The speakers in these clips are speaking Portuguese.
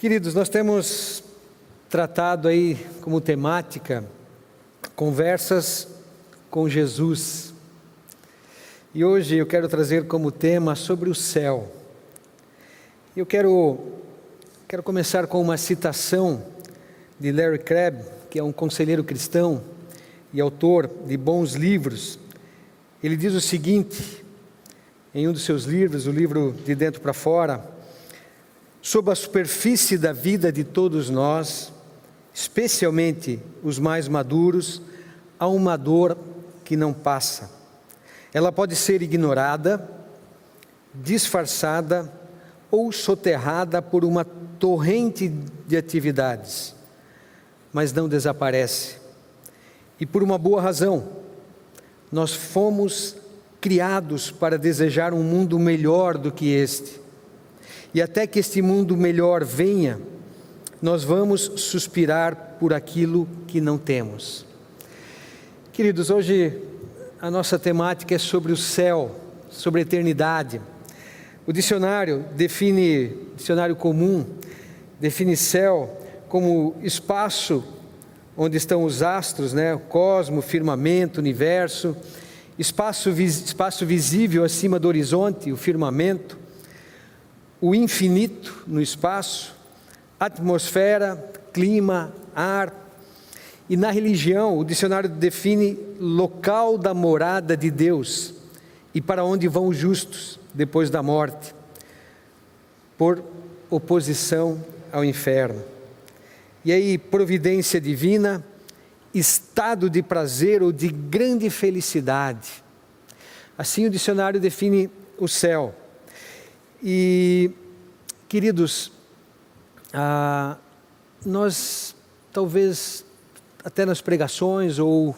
Queridos, nós temos tratado aí como temática conversas com Jesus. E hoje eu quero trazer como tema sobre o céu. Eu quero quero começar com uma citação de Larry Crabb, que é um conselheiro cristão e autor de bons livros. Ele diz o seguinte, em um dos seus livros, o livro De Dentro para Fora, Sob a superfície da vida de todos nós, especialmente os mais maduros, há uma dor que não passa. Ela pode ser ignorada, disfarçada ou soterrada por uma torrente de atividades, mas não desaparece. E por uma boa razão, nós fomos criados para desejar um mundo melhor do que este. E até que este mundo melhor venha, nós vamos suspirar por aquilo que não temos. Queridos, hoje a nossa temática é sobre o céu, sobre a eternidade. O dicionário define, dicionário comum, define céu como espaço onde estão os astros, né? o cosmo, firmamento, universo, espaço, espaço visível acima do horizonte, o firmamento, o infinito no espaço, atmosfera, clima, ar. E na religião, o dicionário define local da morada de Deus e para onde vão os justos depois da morte, por oposição ao inferno. E aí, providência divina, estado de prazer ou de grande felicidade. Assim o dicionário define o céu. E, queridos, ah, nós talvez até nas pregações ou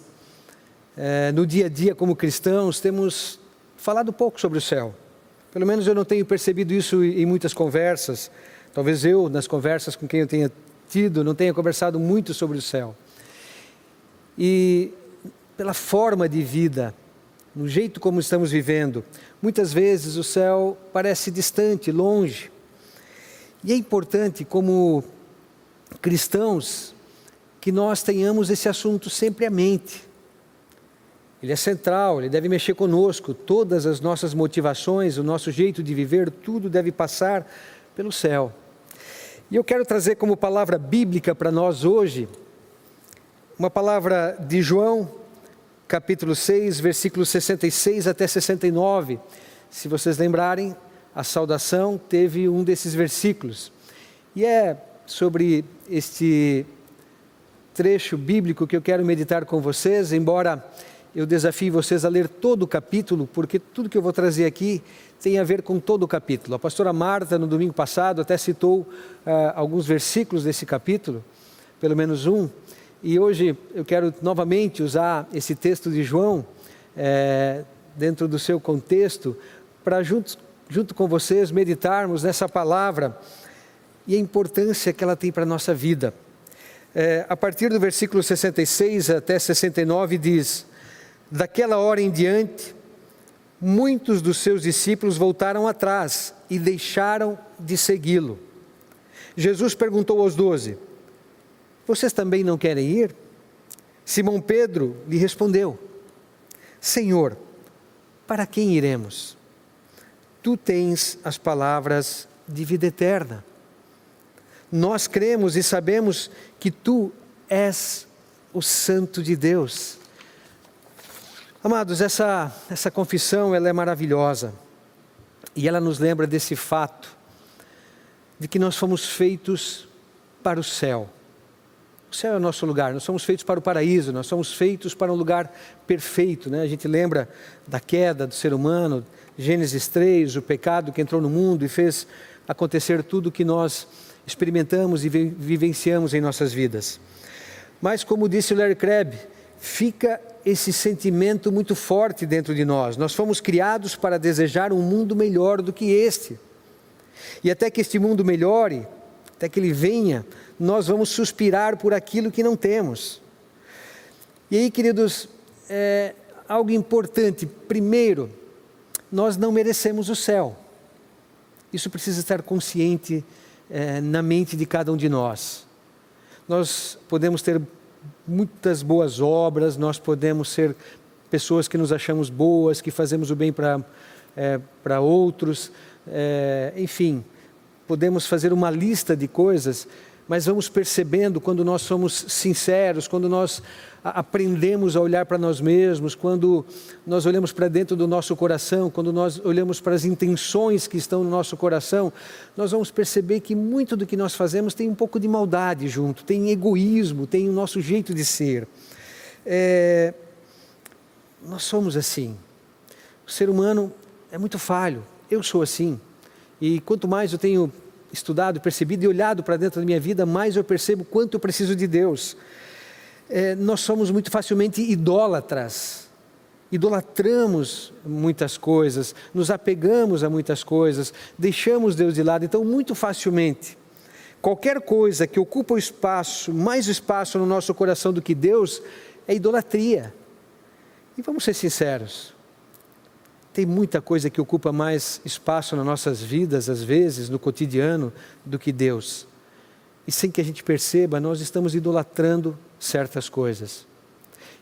é, no dia a dia como cristãos temos falado pouco sobre o céu. Pelo menos eu não tenho percebido isso em muitas conversas. Talvez eu, nas conversas com quem eu tenha tido, não tenha conversado muito sobre o céu. E pela forma de vida, no jeito como estamos vivendo, muitas vezes o céu parece distante, longe. E é importante, como cristãos, que nós tenhamos esse assunto sempre à mente. Ele é central, ele deve mexer conosco, todas as nossas motivações, o nosso jeito de viver, tudo deve passar pelo céu. E eu quero trazer como palavra bíblica para nós hoje, uma palavra de João, capítulo 6, versículos 66 até 69. Se vocês lembrarem, a saudação teve um desses versículos. E é sobre este trecho bíblico que eu quero meditar com vocês, embora eu desafie vocês a ler todo o capítulo, porque tudo que eu vou trazer aqui tem a ver com todo o capítulo. A pastora Marta, no domingo passado, até citou uh, alguns versículos desse capítulo, pelo menos um, e hoje eu quero novamente usar esse texto de João, é, dentro do seu contexto, para junto, junto com vocês meditarmos nessa palavra e a importância que ela tem para a nossa vida. É, a partir do versículo 66 até 69 diz: Daquela hora em diante, muitos dos seus discípulos voltaram atrás e deixaram de segui-lo. Jesus perguntou aos doze: vocês também não querem ir? Simão Pedro lhe respondeu: Senhor, para quem iremos? Tu tens as palavras de vida eterna. Nós cremos e sabemos que tu és o Santo de Deus. Amados, essa, essa confissão ela é maravilhosa e ela nos lembra desse fato de que nós fomos feitos para o céu. O céu é o nosso lugar, nós somos feitos para o paraíso, nós somos feitos para um lugar perfeito. Né? A gente lembra da queda do ser humano, Gênesis 3, o pecado que entrou no mundo e fez acontecer tudo o que nós experimentamos e vivenciamos em nossas vidas. Mas, como disse o Larry Crabb, fica esse sentimento muito forte dentro de nós. Nós fomos criados para desejar um mundo melhor do que este. E até que este mundo melhore, até que ele venha, nós vamos suspirar por aquilo que não temos. E aí, queridos, é algo importante. Primeiro, nós não merecemos o céu. Isso precisa estar consciente é, na mente de cada um de nós. Nós podemos ter muitas boas obras, nós podemos ser pessoas que nos achamos boas, que fazemos o bem para é, outros, é, enfim, podemos fazer uma lista de coisas, mas vamos percebendo quando nós somos sinceros, quando nós aprendemos a olhar para nós mesmos, quando nós olhamos para dentro do nosso coração, quando nós olhamos para as intenções que estão no nosso coração, nós vamos perceber que muito do que nós fazemos tem um pouco de maldade junto, tem egoísmo, tem o nosso jeito de ser. É, nós somos assim. O ser humano é muito falho. Eu sou assim. E quanto mais eu tenho estudado, percebido e olhado para dentro da minha vida, mais eu percebo quanto eu preciso de Deus. É, nós somos muito facilmente idólatras. Idolatramos muitas coisas, nos apegamos a muitas coisas, deixamos Deus de lado. Então, muito facilmente, qualquer coisa que ocupa o espaço, mais espaço no nosso coração do que Deus, é idolatria. E vamos ser sinceros, tem muita coisa que ocupa mais espaço nas nossas vidas, às vezes, no cotidiano, do que Deus. E sem que a gente perceba, nós estamos idolatrando certas coisas.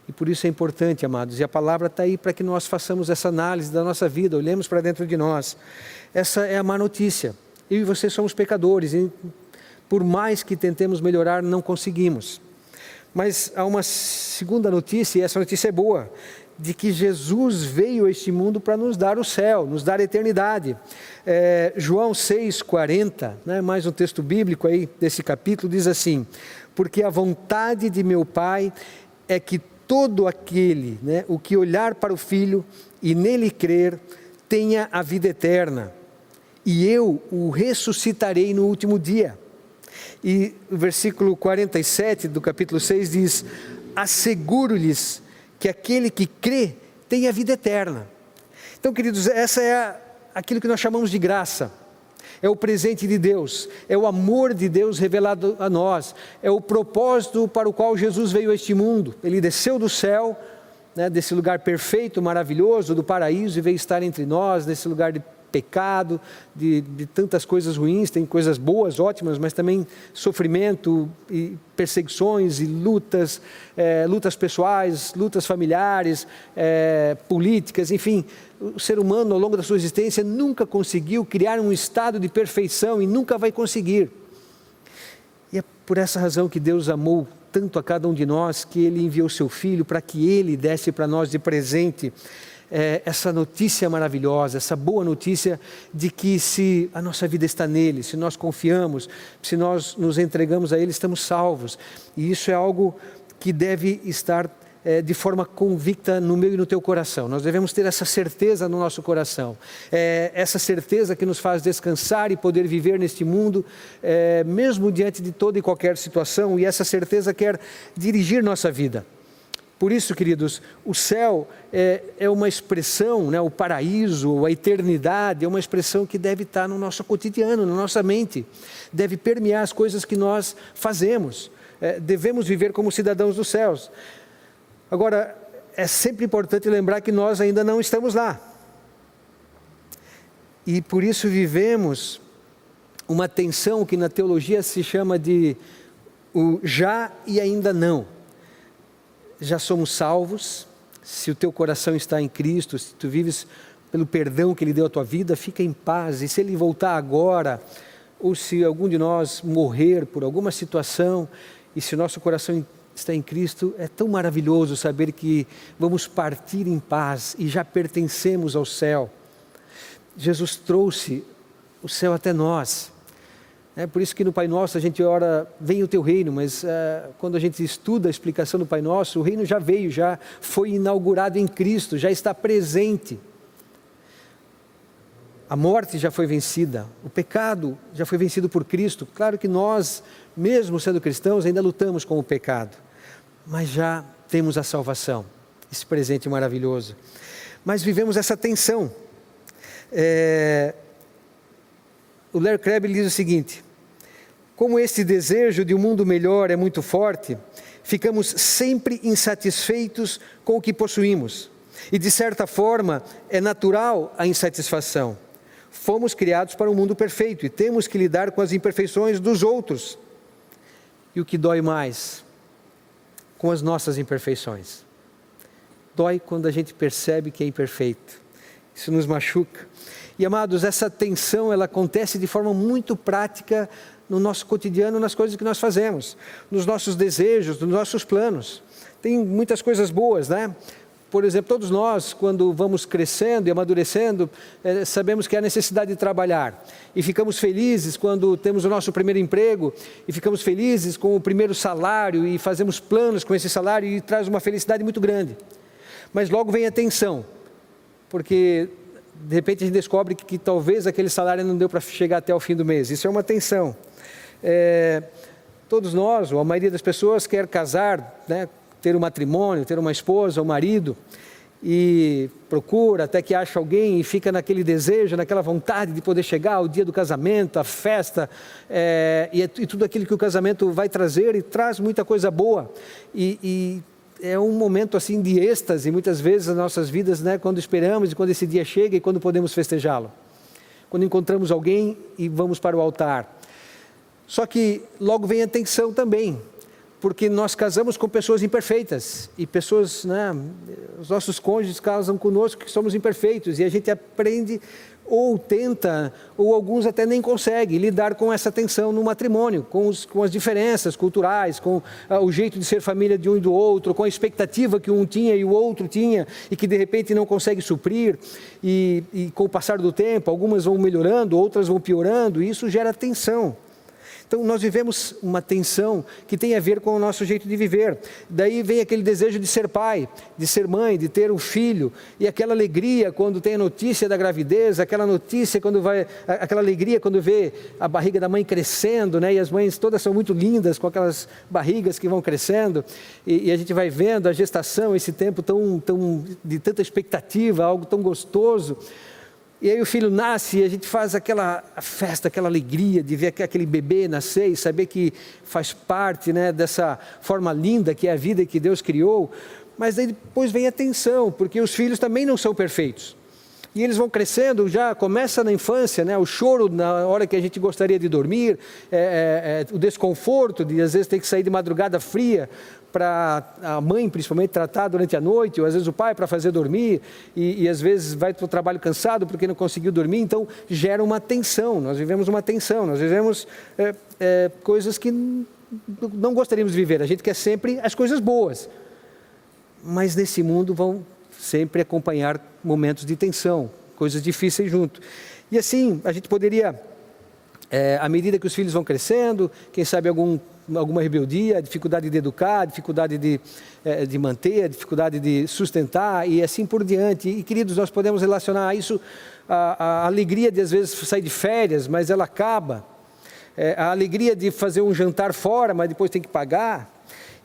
E por isso é importante, amados, e a palavra está aí para que nós façamos essa análise da nossa vida, olhemos para dentro de nós. Essa é a má notícia. Eu e você somos pecadores, e por mais que tentemos melhorar, não conseguimos. Mas há uma segunda notícia, e essa notícia é boa de que Jesus veio a este mundo para nos dar o céu, nos dar a eternidade. É, João 6,40, né, mais um texto bíblico aí desse capítulo, diz assim: Porque a vontade de meu Pai é que todo aquele, né, o que olhar para o Filho e nele crer, tenha a vida eterna, e eu o ressuscitarei no último dia. E o versículo 47 do capítulo 6 diz: Asseguro-lhes que aquele que crê tem a vida eterna. Então, queridos, essa é aquilo que nós chamamos de graça. É o presente de Deus, é o amor de Deus revelado a nós, é o propósito para o qual Jesus veio a este mundo. Ele desceu do céu, né, desse lugar perfeito, maravilhoso, do paraíso, e veio estar entre nós, nesse lugar de pecado, de, de, tantas coisas ruins, tem coisas boas, ótimas, mas também sofrimento e perseguições e lutas, é, lutas pessoais, lutas familiares, é, políticas, enfim. O ser humano, ao longo da sua existência, nunca conseguiu criar um estado de perfeição e nunca vai conseguir. E é por essa razão que Deus amou tanto a cada um de nós que Ele enviou Seu Filho para que Ele desse para nós de presente é, essa notícia maravilhosa, essa boa notícia de que se a nossa vida está nele, se nós confiamos, se nós nos entregamos a ele, estamos salvos. E isso é algo que deve estar é, de forma convicta no meu e no teu coração. Nós devemos ter essa certeza no nosso coração, é, essa certeza que nos faz descansar e poder viver neste mundo, é, mesmo diante de toda e qualquer situação, e essa certeza quer dirigir nossa vida. Por isso, queridos, o céu é, é uma expressão, né, o paraíso, a eternidade, é uma expressão que deve estar no nosso cotidiano, na nossa mente, deve permear as coisas que nós fazemos. É, devemos viver como cidadãos dos céus. Agora, é sempre importante lembrar que nós ainda não estamos lá. E por isso vivemos uma tensão que na teologia se chama de o já e ainda não já somos salvos, se o teu coração está em Cristo, se tu vives pelo perdão que Ele deu à tua vida, fica em paz. E se Ele voltar agora, ou se algum de nós morrer por alguma situação, e se o nosso coração está em Cristo, é tão maravilhoso saber que vamos partir em paz e já pertencemos ao céu. Jesus trouxe o céu até nós. É por isso que no Pai Nosso a gente ora, vem o teu reino, mas é, quando a gente estuda a explicação do Pai Nosso, o reino já veio, já foi inaugurado em Cristo, já está presente. A morte já foi vencida, o pecado já foi vencido por Cristo. Claro que nós, mesmo sendo cristãos, ainda lutamos com o pecado, mas já temos a salvação, esse presente maravilhoso. Mas vivemos essa tensão. É, o Larry Crabb diz o seguinte: como esse desejo de um mundo melhor é muito forte, ficamos sempre insatisfeitos com o que possuímos. E de certa forma é natural a insatisfação. fomos criados para um mundo perfeito e temos que lidar com as imperfeições dos outros. E o que dói mais? Com as nossas imperfeições. Dói quando a gente percebe que é imperfeito. Isso nos machuca. E amados, essa tensão ela acontece de forma muito prática no nosso cotidiano, nas coisas que nós fazemos, nos nossos desejos, nos nossos planos. Tem muitas coisas boas, né? Por exemplo, todos nós, quando vamos crescendo e amadurecendo, é, sabemos que há necessidade de trabalhar. E ficamos felizes quando temos o nosso primeiro emprego, e ficamos felizes com o primeiro salário, e fazemos planos com esse salário, e traz uma felicidade muito grande. Mas logo vem a tensão, porque de repente a gente descobre que, que talvez aquele salário não deu para chegar até o fim do mês. Isso é uma tensão. É, todos nós, ou a maioria das pessoas, quer casar, né, ter um matrimônio, ter uma esposa, um marido, e procura até que acha alguém e fica naquele desejo, naquela vontade de poder chegar ao dia do casamento, a festa, é, e, e, tudo aquilo que o casamento vai trazer e traz muita coisa boa. E, e é um momento assim de êxtase, muitas vezes nas nossas vidas, né, quando esperamos e quando esse dia chega e quando podemos festejá-lo. Quando encontramos alguém e vamos para o altar. Só que logo vem a tensão também, porque nós casamos com pessoas imperfeitas e pessoas, né, os nossos cônjuges casam conosco que somos imperfeitos e a gente aprende ou tenta, ou alguns até nem conseguem lidar com essa tensão no matrimônio, com, os, com as diferenças culturais, com ah, o jeito de ser família de um e do outro, com a expectativa que um tinha e o outro tinha e que de repente não consegue suprir. E, e com o passar do tempo, algumas vão melhorando, outras vão piorando, e isso gera tensão. Então, nós vivemos uma tensão que tem a ver com o nosso jeito de viver. Daí vem aquele desejo de ser pai, de ser mãe, de ter um filho, e aquela alegria quando tem a notícia da gravidez, aquela notícia quando vai, aquela alegria quando vê a barriga da mãe crescendo, né? E as mães todas são muito lindas com aquelas barrigas que vão crescendo, e, e a gente vai vendo a gestação, esse tempo tão, tão de tanta expectativa, algo tão gostoso. E aí o filho nasce e a gente faz aquela festa, aquela alegria de ver aquele bebê nascer e saber que faz parte né, dessa forma linda que é a vida que Deus criou. Mas aí depois vem a tensão, porque os filhos também não são perfeitos. E eles vão crescendo, já começa na infância, né? o choro na hora que a gente gostaria de dormir, é, é, é, o desconforto de às vezes ter que sair de madrugada fria para a mãe, principalmente, tratar durante a noite, ou às vezes o pai para fazer dormir, e, e às vezes vai para o trabalho cansado porque não conseguiu dormir, então gera uma tensão, nós vivemos uma tensão, nós vivemos é, é, coisas que não gostaríamos de viver, a gente quer sempre as coisas boas, mas nesse mundo vão sempre acompanhar momentos de tensão, coisas difíceis junto. E assim, a gente poderia, é, à medida que os filhos vão crescendo, quem sabe algum alguma rebeldia, dificuldade de educar, dificuldade de, eh, de manter, dificuldade de sustentar e assim por diante. E, queridos, nós podemos relacionar isso à, à alegria de, às vezes, sair de férias, mas ela acaba. É, a alegria de fazer um jantar fora, mas depois tem que pagar.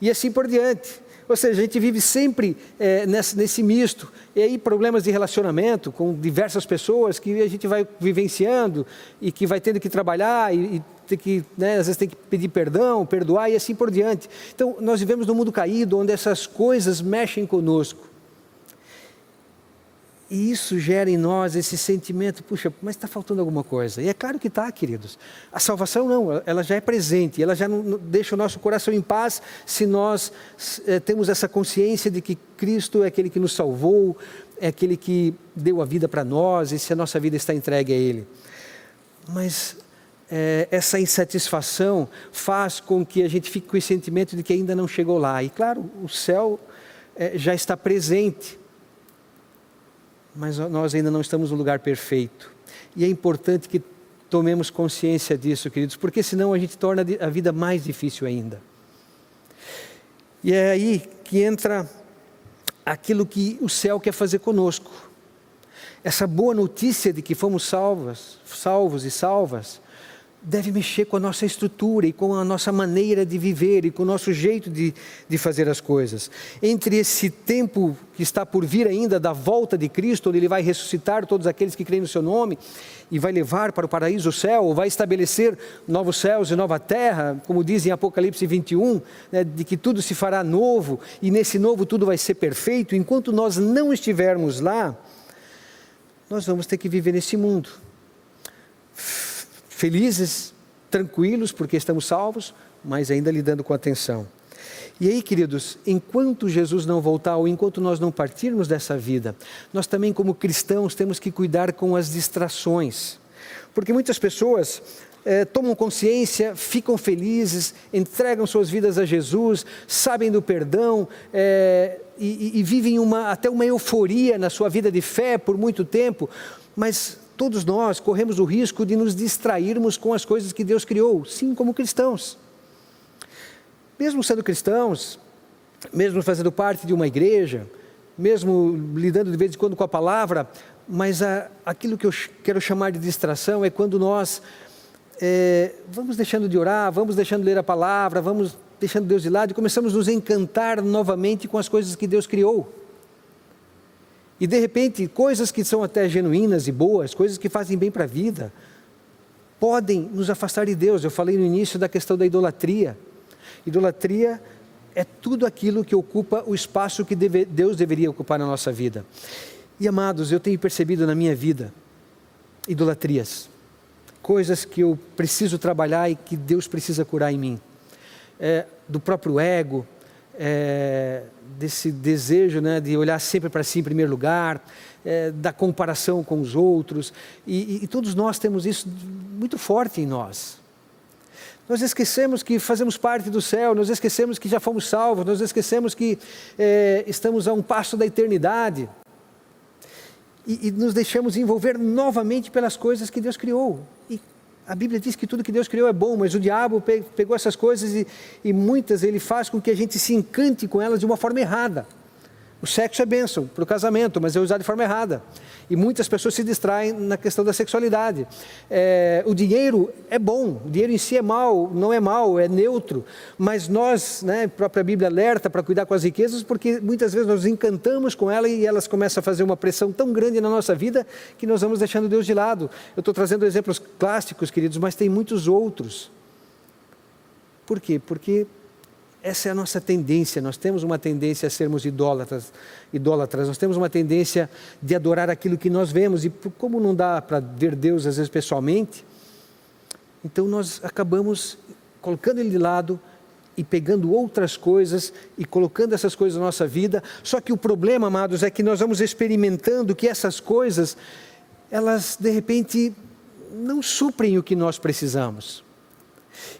E assim por diante. Ou seja, a gente vive sempre é, nesse, nesse, misto. E aí, problemas de relacionamento com diversas pessoas que a gente vai vivenciando e que vai tendo que trabalhar e, e ter que, né, às vezes tem que pedir perdão, perdoar e assim por diante. Então, nós vivemos num mundo caído onde essas coisas mexem conosco. E isso gera em nós esse sentimento, puxa, mas está faltando alguma coisa. E é claro que está, queridos. A salvação não, ela já é presente, ela já não, deixa o nosso coração em paz se nós é, temos essa consciência de que Cristo é aquele que nos salvou, é aquele que deu a vida para nós e se a nossa vida está entregue a Ele. Mas é, essa insatisfação faz com que a gente fique com esse sentimento de que ainda não chegou lá. E claro, o céu é, já está presente mas nós ainda não estamos no lugar perfeito. E é importante que tomemos consciência disso, queridos, porque senão a gente torna a vida mais difícil ainda. E é aí que entra aquilo que o céu quer fazer conosco. Essa boa notícia de que fomos salvas, salvos e salvas, deve mexer com a nossa estrutura e com a nossa maneira de viver e com o nosso jeito de, de fazer as coisas. Entre esse tempo que está por vir ainda da volta de Cristo, onde Ele vai ressuscitar todos aqueles que creem no Seu nome e vai levar para o paraíso o céu, vai estabelecer novos céus e nova terra, como diz em Apocalipse 21, né, de que tudo se fará novo e nesse novo tudo vai ser perfeito. Enquanto nós não estivermos lá, nós vamos ter que viver nesse mundo felizes, tranquilos, porque estamos salvos, mas ainda lidando com atenção. E aí, queridos, enquanto Jesus não voltar ou enquanto nós não partirmos dessa vida, nós também, como cristãos, temos que cuidar com as distrações. Porque muitas pessoas é, tomam consciência, ficam felizes, entregam suas vidas a Jesus, sabem do perdão é, e, e, vivem uma, até uma euforia na sua vida de fé por muito tempo, mas todos nós corremos o risco de nos distrairmos com as coisas que Deus criou, sim, como cristãos mesmo sendo cristãos, mesmo fazendo parte de uma igreja, mesmo lidando de vez em quando com a palavra, mas a, aquilo que eu quero chamar de distração é quando nós é, vamos deixando de orar, vamos deixando de ler a palavra, vamos deixando Deus de lado e começamos a nos encantar novamente com as coisas que Deus criou. E de repente, coisas que são até genuínas e boas, coisas que fazem bem para a vida, podem nos afastar de Deus. Eu falei no início da questão da idolatria. Idolatria é tudo aquilo que ocupa o espaço que deve, Deus deveria ocupar na nossa vida. E amados, eu tenho percebido na minha vida idolatrias, coisas que eu preciso trabalhar e que Deus precisa curar em mim. É, do próprio ego, é, desse desejo né, de olhar sempre para si em primeiro lugar, é, da comparação com os outros, e, e todos nós temos isso muito forte em nós. Nós esquecemos que fazemos parte do céu, nós esquecemos que já fomos salvos, nós esquecemos que é, estamos a um passo da eternidade. E, e, nos deixamos envolver novamente pelas coisas que Deus criou. E a Bíblia diz que tudo que Deus criou é bom, mas o diabo pegou essas coisas e, e muitas ele faz com que a gente se encante com elas de uma forma errada. O sexo é bênção para o casamento, mas é usado de forma errada. E muitas pessoas se distraem na questão da sexualidade. É, o dinheiro é bom, o dinheiro em si é mal, não é mal, é neutro. Mas nós, né, a própria Bíblia alerta para cuidar com as riquezas, porque muitas vezes nós encantamos com ela e elas começam a fazer uma pressão tão grande na nossa vida que nós vamos deixando Deus de lado. Eu estou trazendo exemplos clássicos, queridos, mas tem muitos outros. Por quê? Porque essa é a nossa tendência, nós temos uma tendência a sermos idólatras, idólatras, nós temos uma tendência de adorar aquilo que nós vemos, e como não dá para ver Deus às vezes pessoalmente, então nós acabamos colocando Ele de lado e pegando outras coisas e colocando essas coisas na nossa vida, só que o problema, amados, é que nós vamos experimentando que essas coisas, elas de repente não suprem o que nós precisamos.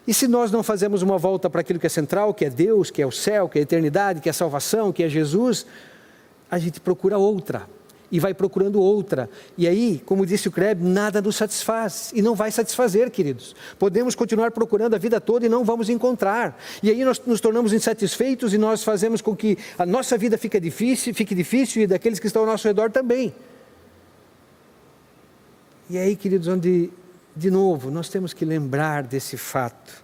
E se nós não fazemos uma volta para aquilo que é central, que é Deus, que é o céu, que é a eternidade, que é a salvação, que é Jesus, a gente procura outra e vai procurando outra. E aí, como disse o Kreb, nada nos satisfaz e não vai satisfazer, queridos. Podemos continuar procurando a vida toda e não vamos encontrar. E aí nós nos tornamos insatisfeitos e nós fazemos com que a nossa vida fique difícil, fique difícil e daqueles que estão ao nosso redor também. E aí, queridos, onde de novo, nós temos que lembrar desse fato.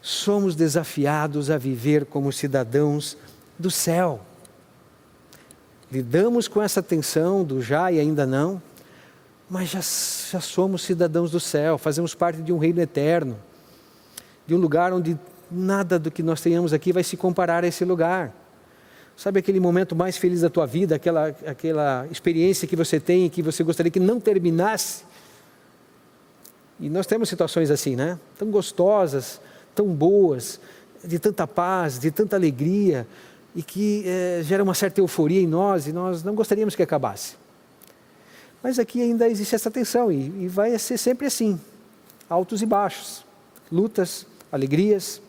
Somos desafiados a viver como cidadãos do céu. Lidamos com essa tensão do já e ainda não, mas já, já somos cidadãos do céu, fazemos parte de um reino eterno, de um lugar onde nada do que nós tenhamos aqui vai se comparar a esse lugar. Sabe aquele momento mais feliz da tua vida, aquela, aquela experiência que você tem e que você gostaria que não terminasse? E nós temos situações assim, né? Tão gostosas, tão boas, de tanta paz, de tanta alegria, e que é, gera uma certa euforia em nós, e nós não gostaríamos que acabasse. Mas aqui ainda existe essa tensão, e, e vai ser sempre assim: altos e baixos, lutas, alegrias.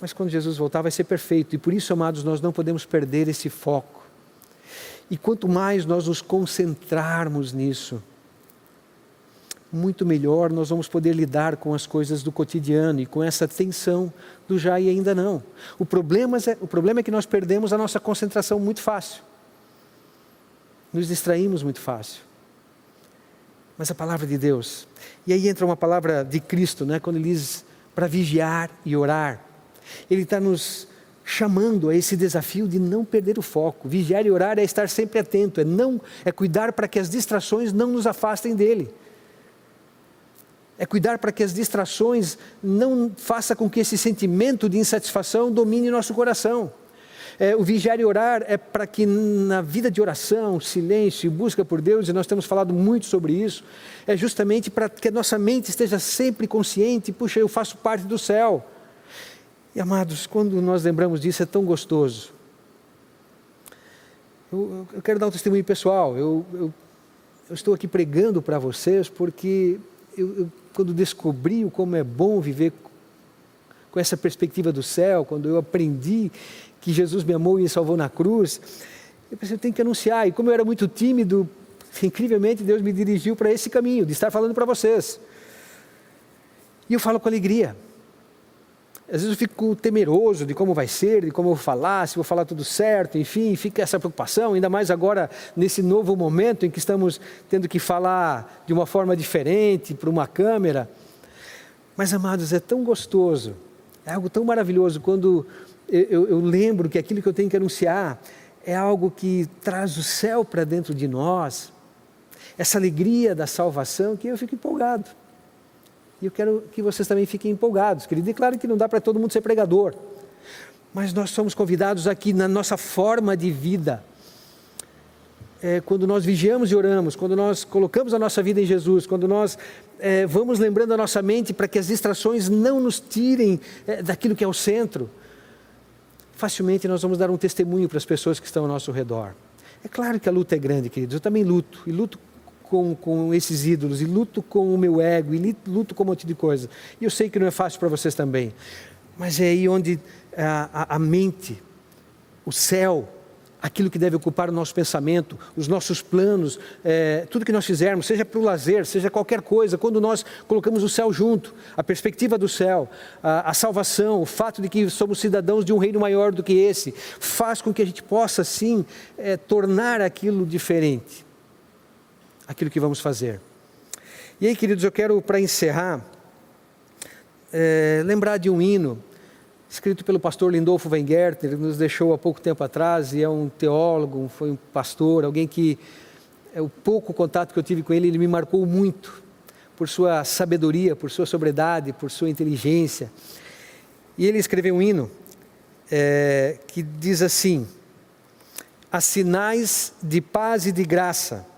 Mas quando Jesus voltar, vai ser perfeito, e por isso, amados, nós não podemos perder esse foco. E quanto mais nós nos concentrarmos nisso, muito melhor nós vamos poder lidar com as coisas do cotidiano e com essa tensão do já e ainda não. O problema é, o problema é que nós perdemos a nossa concentração muito fácil. Nos distraímos muito fácil. Mas a palavra de Deus, e aí entra uma palavra de Cristo, né, quando ele diz para vigiar e orar. Ele está nos chamando a esse desafio de não perder o foco. Vigiar e orar é estar sempre atento, é não é cuidar para que as distrações não nos afastem dele é cuidar para que as distrações não façam com que esse sentimento de insatisfação domine nosso coração. É, o vigiar e orar é para que na vida de oração, silêncio e busca por Deus, e nós temos falado muito sobre isso, é justamente para que a nossa mente esteja sempre consciente, puxa, eu faço parte do céu. E amados, quando nós lembramos disso, é tão gostoso. Eu, eu quero dar um testemunho pessoal. Eu, eu, eu estou aqui pregando para vocês porque eu, quando descobri como é bom viver com essa perspectiva do céu, quando eu aprendi que Jesus me amou e me salvou na cruz, eu pensei, eu tenho que anunciar. E como eu era muito tímido, incrivelmente Deus me dirigiu para esse caminho, de estar falando para vocês. E eu falo com alegria. Às vezes eu fico temeroso de como vai ser, de como eu vou falar, se vou falar tudo certo, enfim, fica essa preocupação, ainda mais agora nesse novo momento em que estamos tendo que falar de uma forma diferente para uma câmera. Mas, amados, é tão gostoso, é algo tão maravilhoso quando eu, eu, eu lembro que aquilo que eu tenho que anunciar é algo que traz o céu para dentro de nós, essa alegria da salvação que eu fico empolgado. E eu quero que vocês também fiquem empolgados, querido. E claro que não dá para todo mundo ser pregador, mas nós somos convidados aqui na nossa forma de vida. É, quando nós vigiamos e oramos, quando nós colocamos a nossa vida em Jesus, quando nós é, vamos lembrando a nossa mente para que as distrações não nos tirem é, daquilo que é o centro, facilmente nós vamos dar um testemunho para as pessoas que estão ao nosso redor. É claro que a luta é grande, queridos. Eu também luto, e luto com, com esses ídolos, e luto com o meu ego, e luto com um monte de coisa. E eu sei que não é fácil para vocês também, mas é aí onde a, a, a mente, o céu, aquilo que deve ocupar o nosso pensamento, os nossos planos, é, tudo que nós fizermos, seja para o lazer, seja qualquer coisa, quando nós colocamos o céu junto, a perspectiva do céu, a, a, salvação, o fato de que somos cidadãos de um reino maior do que esse, faz com que a gente possa, sim, é, tornar aquilo diferente aquilo que vamos fazer. E aí, queridos, eu quero, para encerrar, é, lembrar de um hino escrito pelo pastor Lindolfo que nos deixou há pouco tempo atrás, e é um teólogo, foi um pastor, alguém que, é, o pouco contato que eu tive com ele, ele me marcou muito, por sua sabedoria, por sua sobriedade, por sua inteligência. E ele escreveu um hino é, que diz assim: Há sinais de paz e de graça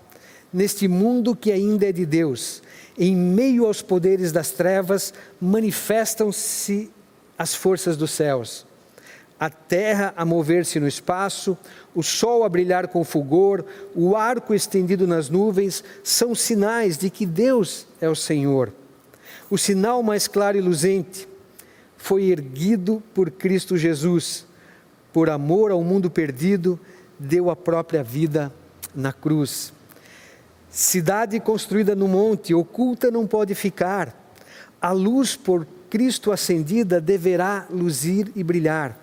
neste mundo que ainda é de Deus. Em meio aos poderes das trevas, manifestam-se as forças dos céus. A terra a mover-se no espaço, o sol a brilhar com fulgor, o arco estendido nas nuvens, são sinais de que Deus é o Senhor. O sinal mais claro e luzente foi erguido por Cristo Jesus. Por amor ao mundo perdido, deu a própria vida na cruz. Cidade construída no monte, oculta não pode ficar. A luz por Cristo acendida deverá luzir e brilhar.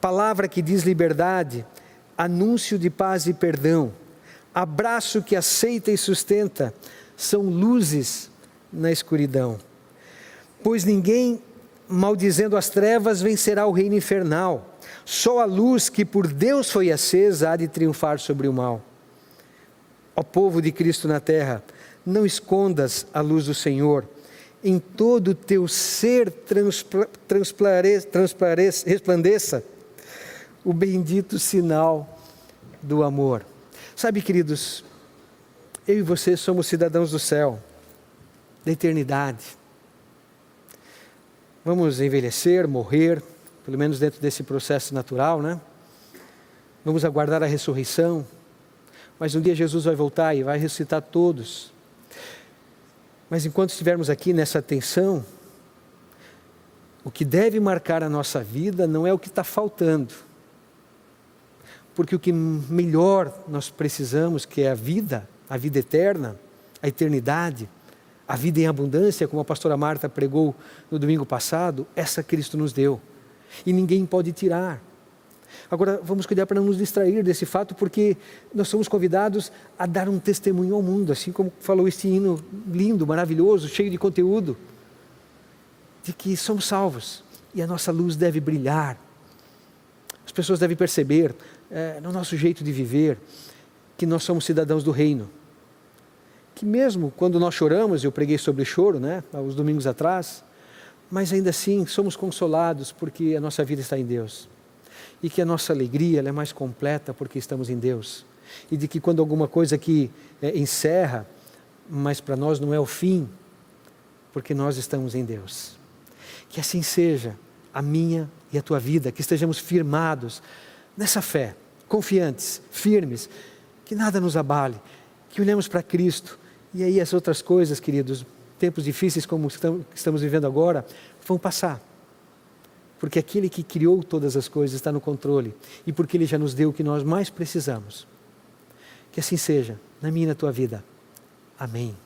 Palavra que diz liberdade, anúncio de paz e perdão, abraço que aceita e sustenta, são luzes na escuridão. Pois ninguém, maldizendo as trevas, vencerá o reino infernal. Só a luz que por Deus foi acesa há de triunfar sobre o mal. Ó povo de Cristo na terra, não escondas a luz do Senhor. Em todo o teu ser resplandeça o bendito sinal do amor. Sabe, queridos, eu e você somos cidadãos do céu, da eternidade. Vamos envelhecer, morrer, pelo menos dentro desse processo natural, né? Vamos aguardar a ressurreição mas um dia Jesus vai voltar e vai ressuscitar todos. Mas enquanto estivermos aqui nessa tensão, o que deve marcar a nossa vida não é o que está faltando. Porque o que melhor nós precisamos, que é a vida, a vida eterna, a eternidade, a vida em abundância, como a pastora Marta pregou no domingo passado, essa Cristo nos deu. E ninguém pode tirar. Agora, vamos cuidar para não nos distrair desse fato, porque nós somos convidados a dar um testemunho ao mundo, assim como falou este hino lindo, maravilhoso, cheio de conteúdo, de que somos salvos e a nossa luz deve brilhar. As pessoas devem perceber, é, no nosso jeito de viver, que nós somos cidadãos do reino. Que mesmo quando nós choramos, eu preguei sobre choro, né, uns domingos atrás, mas ainda assim somos consolados porque a nossa vida está em Deus. E que a nossa alegria é mais completa porque estamos em Deus. E de que quando alguma coisa aqui é, encerra, mas para nós não é o fim, porque nós estamos em Deus. Que assim seja a minha e a tua vida, que estejamos firmados nessa fé, confiantes, firmes, que nada nos abale, que olhemos para Cristo e aí as outras coisas, queridos, tempos difíceis como estamos vivendo agora, vão passar. Porque aquele que criou todas as coisas está no controle e porque ele já nos deu o que nós mais precisamos. Que assim seja, na minha e na tua vida. Amém.